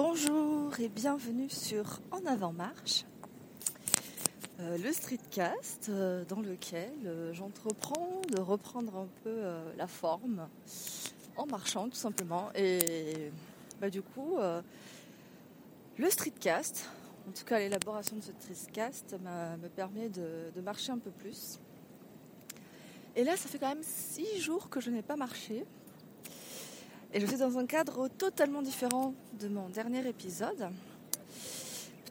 Bonjour et bienvenue sur En avant marche, euh, le streetcast euh, dans lequel euh, j'entreprends de reprendre un peu la forme en marchant tout simplement. Et bah, du coup, le streetcast, en tout cas l'élaboration de ce streetcast, me permet de, de marcher un peu plus. Et là, ça fait quand même six jours que je n'ai pas marché. Et je suis dans un cadre totalement différent de mon dernier épisode.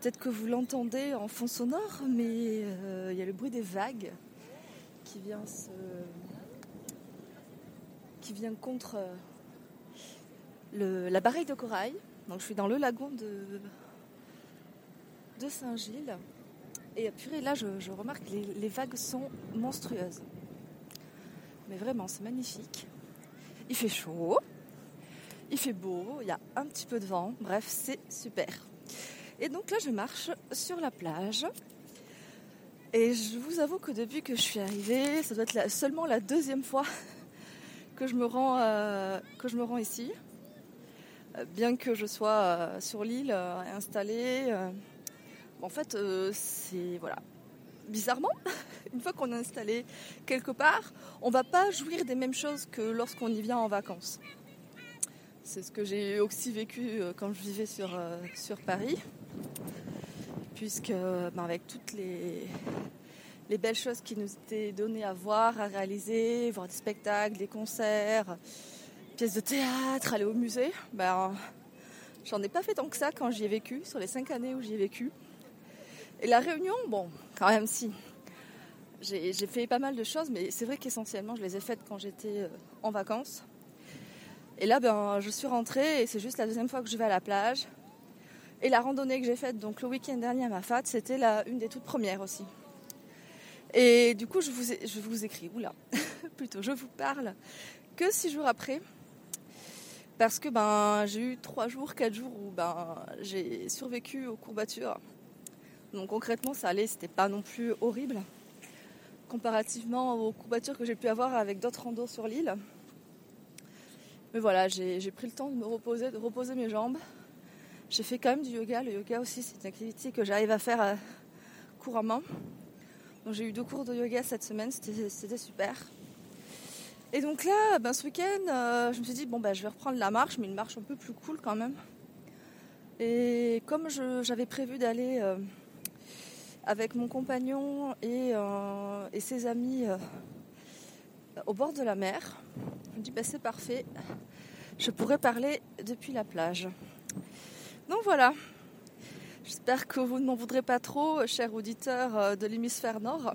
Peut-être que vous l'entendez en fond sonore, mais euh, il y a le bruit des vagues qui vient se... qui vient contre euh, la barrière de corail. Donc je suis dans le lagon de, de Saint-Gilles. Et purée, là je, remarque que les vagues sont monstrueuses. Mais vraiment, c'est magnifique. Il fait chaud. Il fait beau, il y a un petit peu de vent, bref, c'est super. Et donc là, je marche sur la plage. Et je vous avoue que depuis que je suis arrivée, ça doit être seulement la deuxième fois que je me rends, euh, que je me rends ici. Euh, bien que je sois euh, sur l'île, installée. en fait, c'est. Voilà. Bizarrement, une fois qu'on est installé quelque part, on va pas jouir des mêmes choses que lorsqu'on y vient en vacances. C'est ce que j'ai aussi vécu euh, quand je vivais sur, euh, Paris, puisque ben, avec toutes les, les belles choses qui nous étaient données à voir, à réaliser, voir des spectacles, des concerts, pièces de théâtre, aller au musée, ben, j'en ai pas fait tant que ça quand j'y ai vécu, sur les cinq années où j'y ai vécu. Et la Réunion, bon, quand même si. J'ai fait pas mal de choses, mais c'est vrai qu'essentiellement je les ai faites quand j'étais euh, en vacances. Et là, ben, je suis rentrée et c'est juste la deuxième fois que je vais à la plage. Et la randonnée que j'ai faite donc le week-end dernier à ma fat, c'était une des toutes premières aussi. Et du coup, je vous, ai- je vous écris, oula, plutôt, je vous parle que six jours après. Parce que ben, j'ai eu trois jours, quatre jours où ben, j'ai survécu aux courbatures. Donc concrètement, ça allait, c'était pas non plus horrible. Comparativement aux courbatures que j'ai pu avoir avec d'autres randos sur l'île. Mais voilà, j'ai pris le temps de me reposer, de reposer mes jambes. J'ai fait quand même du yoga. Le yoga aussi, c'est une activité que j'arrive à faire euh, couramment. Donc j'ai eu deux cours de yoga cette semaine, c'était super. Et donc là, ben, ce week-end, euh, je me suis dit, bon, ben, je vais reprendre la marche, mais une marche un peu plus cool quand même. Et comme j'avais prévu d'aller euh, avec mon compagnon et, ses amis au bord de la mer, je me dis, bah, c'est parfait, je pourrais parler depuis la plage. Donc voilà, j'espère que vous ne m'en voudrez pas trop, chers auditeurs euh, de l'hémisphère nord,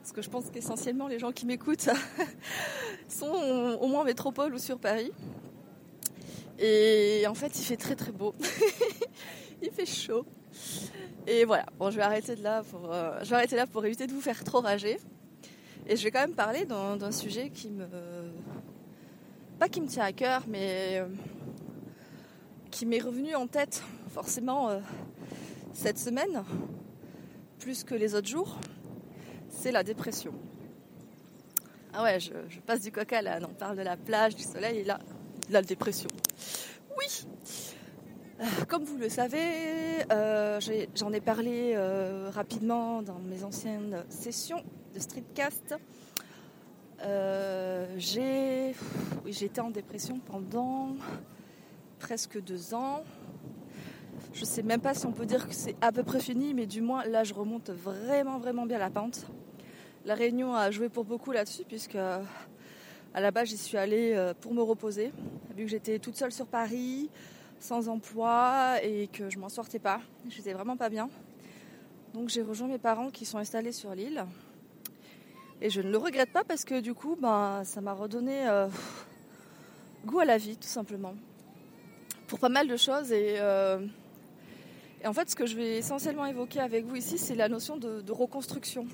parce que je pense qu'essentiellement les gens qui m'écoutent sont au moins en métropole ou sur Paris. Et en fait, il fait très très beau. il fait chaud. Et voilà, bon, je vais arrêter là euh, je vais arrêter là pour éviter de vous faire trop rager. Et je vais quand même parler d'un sujet qui me. Pas qui me tient à cœur, mais qui m'est revenu en tête forcément euh, cette semaine, plus que les autres jours. C'est la dépression. Ah ouais, je, passe du coca là, on parle de la plage, du soleil, et là, la dépression. Oui Comme vous le savez, euh, j'en ai, parlé euh, rapidement dans mes anciennes sessions de streetcast. Euh, j'ai été en dépression pendant presque deux ans. Je sais même pas si on peut dire que c'est à peu près fini, mais du moins là je remonte vraiment vraiment bien la pente. La Réunion a joué pour beaucoup là-dessus, puisque à la base j'y suis allée pour me reposer, vu que j'étais toute seule sur Paris, sans emploi et que je m'en sortais pas. J'étais vraiment pas bien. Donc j'ai rejoint mes parents qui sont installés sur l'île. Et je ne le regrette pas parce que du coup, ben, ça m'a redonné euh, goût à la vie, tout simplement. Pour pas mal de choses. Et, euh, et en fait, ce que je vais essentiellement évoquer avec vous ici, c'est la notion de, de reconstruction,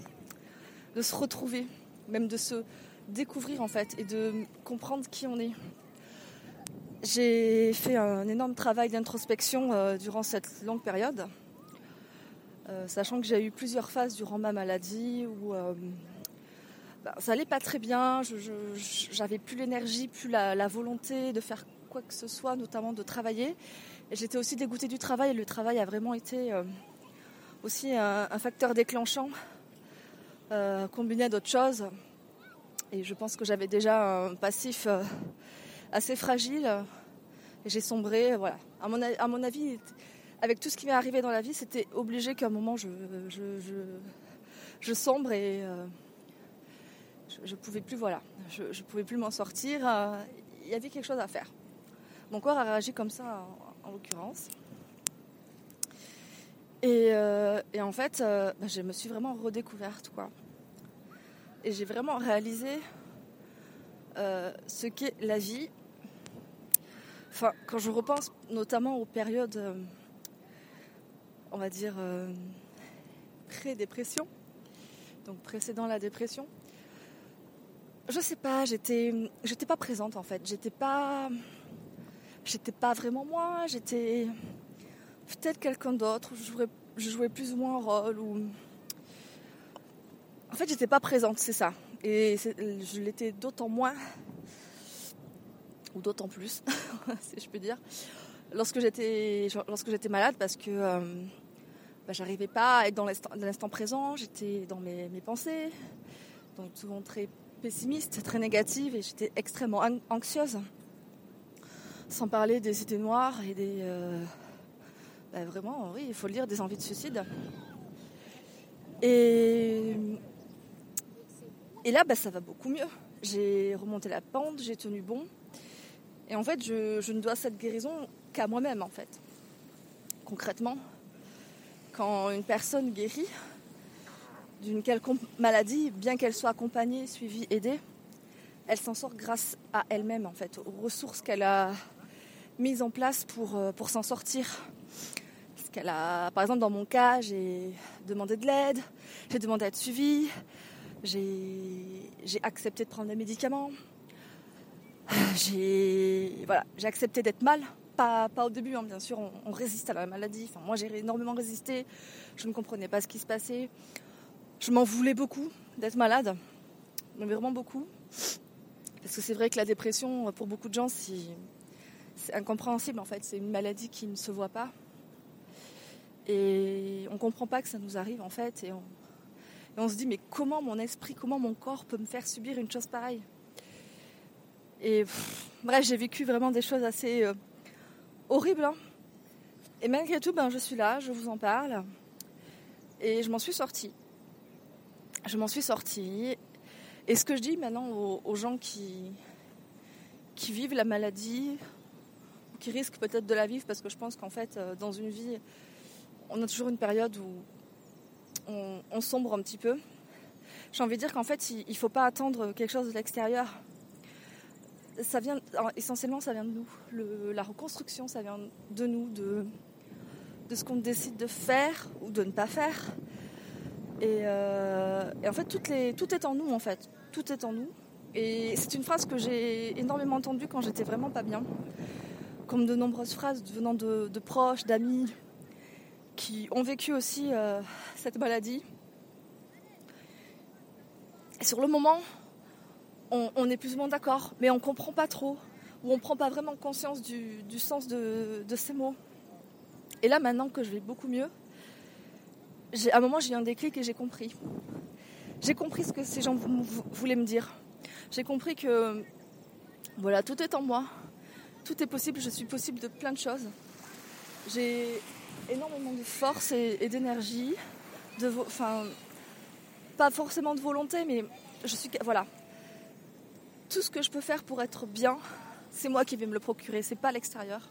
de se retrouver, même de se découvrir en fait et de comprendre qui on est. J'ai fait un énorme travail d'introspection euh, durant cette longue période, euh, sachant que j'ai eu plusieurs phases durant ma maladie où euh, bah, ça allait pas très bien, j'avais plus l'énergie, plus la, volonté de faire quoi que ce soit, notamment de travailler. Et j'étais aussi dégoûtée du travail. Le travail a vraiment été aussi un, facteur déclenchant, combiné à d'autres choses. Et je pense que j'avais déjà un passif assez fragile. Et j'ai sombré. Voilà. À mon, avis, avec tout ce qui m'est arrivé dans la vie, c'était obligé qu'à un moment je, sombre et je, ne pouvais plus, voilà, je, pouvais plus m'en sortir. Il y avait quelque chose à faire. Mon corps a réagi comme ça, en, l'occurrence. Et, euh, en fait, euh, bah, je me suis vraiment redécouverte, quoi. Et j'ai vraiment réalisé euh, ce qu'est la vie. Enfin, quand je repense notamment aux périodes, on va dire, pré-dépression, donc précédant la dépression, je sais pas, j'étais, j'étais pas présente en fait. J'étais pas, j'étais pas vraiment moi. J'étais peut-être quelqu'un d'autre. Je jouais, je jouais plus ou moins un rôle ou. En fait, j'étais pas présente, c'est ça. Et je l'étais d'autant moins ou d'autant plus, si je peux dire, lorsque j'étais, malade, parce que euh, bah, j'arrivais pas à être dans l'instant, présent. J'étais dans mes, mes pensées, donc souvent très pessimiste, très négative et j'étais extrêmement anxieuse. Sans parler des idées noires et des. Euh, bah, vraiment, oui, il faut le dire, des envies de suicide. Et, et là, bah, ça va beaucoup mieux. J'ai remonté la pente, j'ai tenu bon. Et en fait, je, ne dois cette guérison qu'à moi-même, en fait. Concrètement, quand une personne guérit, d'une quelconque maladie, bien qu'elle soit accompagnée, suivie, aidée, elle s'en sort grâce à elle-même, en fait, aux ressources qu'elle a mises en place pour, euh, pour s'en sortir. Par exemple, dans mon cas, j'ai demandé de l'aide, j'ai demandé à être suivie, j'ai accepté de prendre des médicaments, j'ai voilà, accepté d'être mal. Pas, pas, au début, hein, bien sûr, on, résiste à la maladie. Enfin, moi, j'ai énormément résisté. Je ne comprenais pas ce qui se passait. Je m'en voulais beaucoup d'être malade, vraiment beaucoup. Parce que c'est vrai que la dépression, pour beaucoup de gens, c'est incompréhensible en fait. C'est une maladie qui ne se voit pas. Et on ne comprend pas que ça nous arrive en fait. Se dit, mais comment mon esprit, comment mon corps peut me faire subir une chose pareille? Et bref, j'ai vécu vraiment des choses assez euh, horribles. Hein. Et malgré tout, ben, je suis là, je vous en parle. Et je m'en suis sortie je m'en suis sortie. Et ce que je dis maintenant aux, gens qui, qui vivent la maladie, qui risquent peut-être de la vivre, parce que je pense qu'en fait, euh, dans une vie, on a toujours une période où on, sombre un petit peu. J'ai envie de dire qu'en fait, il ne faut pas attendre quelque chose de l'extérieur. Ça vient, essentiellement, ça vient de nous. la reconstruction, ça vient de nous, de, ce qu'on décide de faire ou de ne pas faire. Euh, et, en fait, tout est en nous, en fait. Tout est en nous. Et c'est une phrase que j'ai énormément entendue quand j'étais vraiment pas bien. Comme de nombreuses phrases venant de, proches, d'amis, qui ont vécu aussi euh, cette maladie. Et sur le moment, on, est plus ou moins d'accord, mais on comprend pas trop, ou on prend pas vraiment conscience du, sens de, de ces mots. Et là, maintenant que je vais beaucoup mieux, à un moment, j'ai eu un déclic et j'ai compris. J'ai compris ce que ces gens voulaient me dire. J'ai compris que voilà, tout est en moi. Tout est possible. Je suis possible de plein de choses. Énormément de force et, d'énergie. Enfin, pas forcément de volonté, mais je suis voilà. Tout ce que je peux faire pour être bien, c'est moi qui vais me le procurer. C'est pas l'extérieur.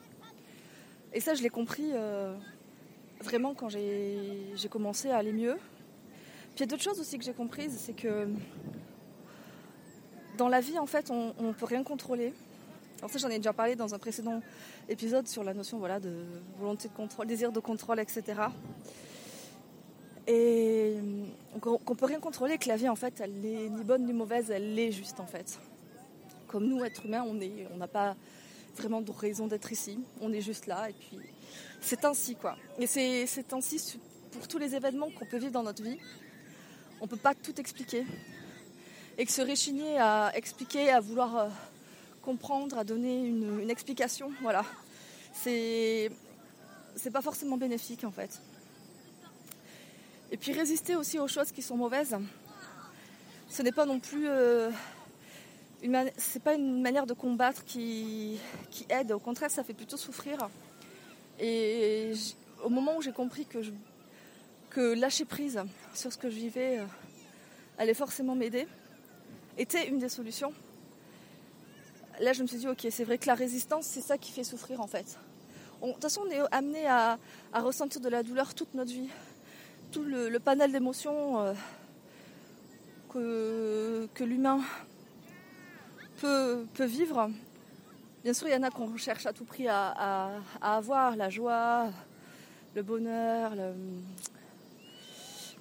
Et ça, je l'ai compris. Euh, vraiment quand j'ai commencé à aller mieux. Puis il y a d'autres choses aussi que j'ai comprises, c'est que dans la vie, en fait, on ne peut rien contrôler. Alors ça, j'en ai déjà parlé dans un précédent épisode sur la notion voilà, de volonté de contrôle, désir de contrôle, etc. Et qu'on ne peut rien contrôler, que la vie, en fait, elle n'est ni bonne ni mauvaise, elle l'est juste, en fait. Comme nous, êtres humains, on n'a pas vraiment de raison d'être ici. On est juste là, et puis c'est ainsi quoi. Et c'est ainsi pour tous les événements qu'on peut vivre dans notre vie. On ne peut pas tout expliquer. Et que se réchigner à expliquer, à vouloir euh, comprendre, à donner une, explication. Voilà. C'est, pas forcément bénéfique en fait. Et puis résister aussi aux choses qui sont mauvaises. Ce n'est pas non plus euh, une c'est pas une manière de combattre qui, qui aide. Au contraire, ça fait plutôt souffrir. Et au moment où j'ai compris que, que lâcher prise sur ce que je vivais euh, allait forcément m'aider, était une des solutions. Là, je me suis dit, ok, c'est vrai que la résistance, c'est ça qui fait souffrir en fait. De toute façon, on est amené à, ressentir de la douleur toute notre vie. Tout le, panel d'émotions euh, que, l'humain peut, vivre. Bien sûr, il y en a qu'on cherche à tout prix à, avoir, la joie, le bonheur,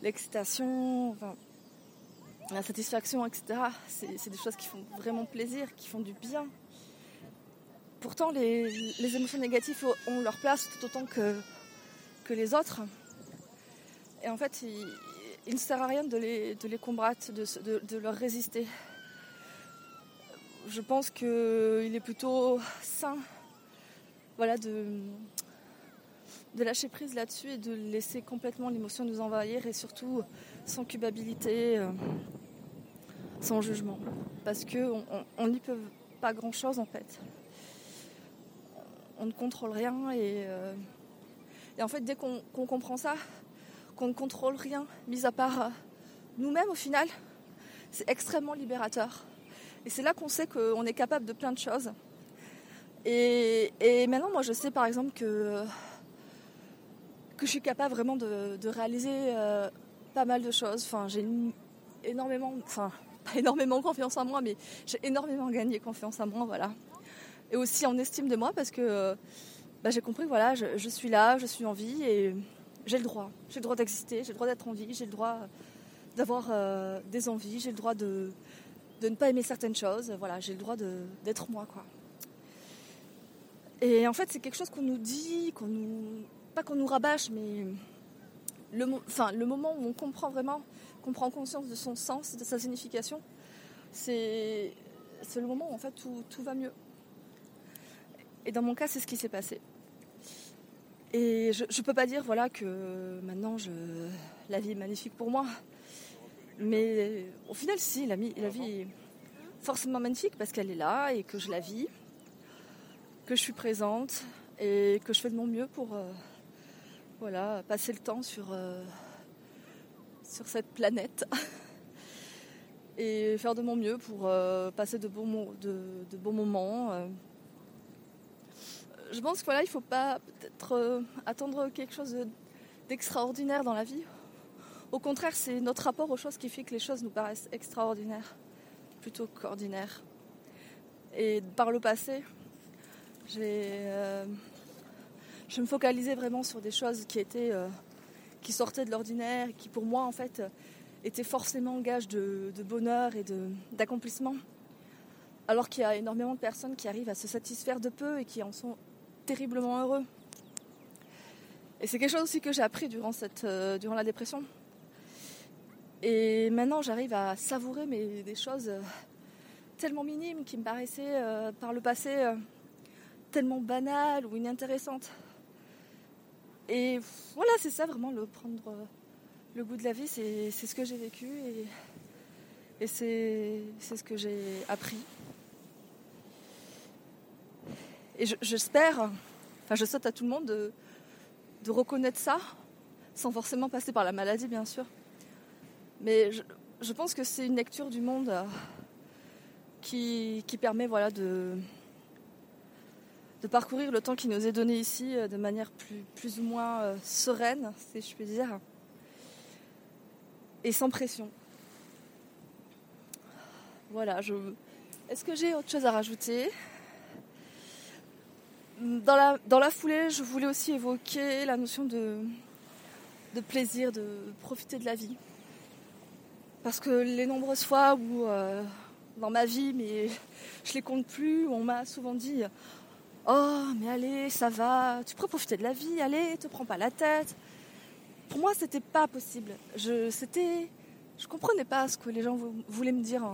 l'excitation, la satisfaction, etc. C'est des choses qui font vraiment plaisir, qui font du bien. Pourtant, les, émotions négatives ont leur place tout autant que, les autres. Et en fait, il, ne sert à rien de les, les combattre, de, de, leur résister. Je pense qu'il est plutôt sain voilà, de, de lâcher prise là-dessus et de laisser complètement l'émotion nous envahir et surtout sans culpabilité, euh, sans jugement. Parce qu'on n'y peut pas grand-chose en fait. On ne contrôle rien et, euh, en fait dès qu'on comprend ça, qu'on ne contrôle rien, mis à part euh, nous-mêmes au final, c'est extrêmement libérateur. Et c'est là qu'on sait qu'on est capable de plein de choses. Et, et, maintenant, moi, je sais par exemple que que je suis capable vraiment de, réaliser euh, pas mal de choses. Enfin, j'ai énormément, enfin, pas énormément confiance en moi, mais j'ai énormément gagné confiance en moi, voilà. Et aussi en estime de moi parce que euh, bah, j'ai compris voilà, je, suis là, je suis en vie et j'ai le droit. J'ai le droit d'exister, j'ai le droit d'être en vie, j'ai le droit d'avoir euh, des envies, j'ai le droit de, de ne pas aimer certaines choses. Voilà, j'ai le droit d'être moi, quoi. Et en fait, c'est quelque chose qu'on nous dit, qu'on nous pas qu'on nous rabâche, mais le, enfin, le moment où on comprend vraiment, qu'on prend conscience de son sens, de sa signification, c'est, le moment où en fait tout, tout va mieux. Et dans mon cas, c'est ce qui s'est passé. Et je ne peux pas dire voilà, que maintenant je, la vie est magnifique pour moi. Mais au final, si, la, la vie est forcément magnifique parce qu'elle est là et que je la vis, que je suis présente et que je fais de mon mieux pour, euh, voilà, passer le temps sur, euh, sur cette planète et faire de mon mieux pour euh, passer de bons, moments. Euh. Je pense qu'il voilà, il ne faut pas peut-être attendre quelque chose d'extraordinaire dans la vie. Au contraire, c'est notre rapport aux choses qui fait que les choses nous paraissent extraordinaires plutôt qu'ordinaires. Et par le passé, j'ai je me focalisais vraiment sur des choses qui étaient euh, qui sortaient de l'ordinaire, qui pour moi en fait étaient forcément gage de, bonheur et d'accomplissement. Alors qu'il y a énormément de personnes qui arrivent à se satisfaire de peu et qui en sont terriblement heureux. Et c'est quelque chose aussi que j'ai appris durant, cette, euh, durant la dépression. Et maintenant, j'arrive à savourer mais, des choses euh, tellement minimes qui me paraissaient par le passé tellement banales ou inintéressantes. Et voilà, c'est ça vraiment, le prendre euh, le goût de la vie, c'est ce que j'ai vécu et, et c'est ce que j'ai appris. Et j'espère, enfin je souhaite à tout le monde de, de, reconnaître ça, sans forcément passer par la maladie bien sûr. Mais je, je pense que c'est une lecture du monde euh, qui, qui permet voilà, de, de parcourir le temps qui nous est donné ici euh, de manière plus, ou moins euh, sereine, si je puis dire, et sans pression. Voilà, je... est-ce que j'ai autre chose à rajouter? Dans la, foulée, je voulais aussi évoquer la notion de, de plaisir, de profiter de la vie. Parce que les nombreuses fois où, euh, dans ma vie, mais je les compte plus, on m'a souvent dit Oh, mais allez, ça va, tu pourrais profiter de la vie, allez, te prends pas la tête. Pour moi, c'était pas possible. Je, c'était, comprenais pas ce que les gens voulaient me dire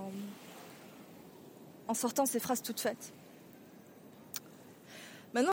en sortant ces phrases toutes faites.